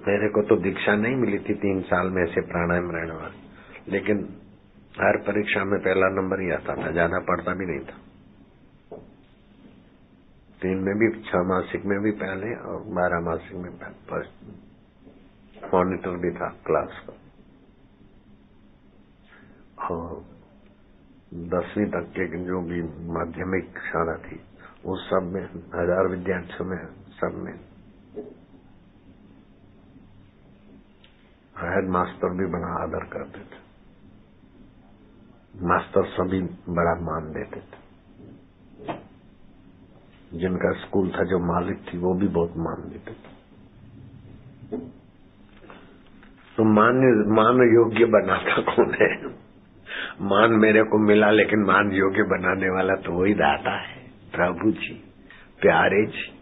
मेरे को तो दीक्षा नहीं मिली थी तीन साल में ऐसे प्राणायाम रहने वाले। लेकिन हर परीक्षा में पहला नंबर ही आता था ज़्यादा पढ़ता भी नहीं था। तीन में भी, छह मासिक में भी पहले और बारह मासिक में फ़र्स्ट मॉनिटर भी था क्लास का। और दसवीं तक के जो भी माध्यमिक शाला थी उस सब में, हज़ार विद्यार्थियों में, सब में। हेड मास्टर भी बड़ा आदर करते थे। मास्टर सभी बड़ा मान देते थे। जिनका स्कूल था, जो मालिक थी, वो भी बहुत मान देते थे। तो मान मान योग्य बनाता कौन है? मान मेरे को मिला, लेकिन मान योग्य बनाने वाला तो वही दाता है। प्रभु जी, प्यारे जी।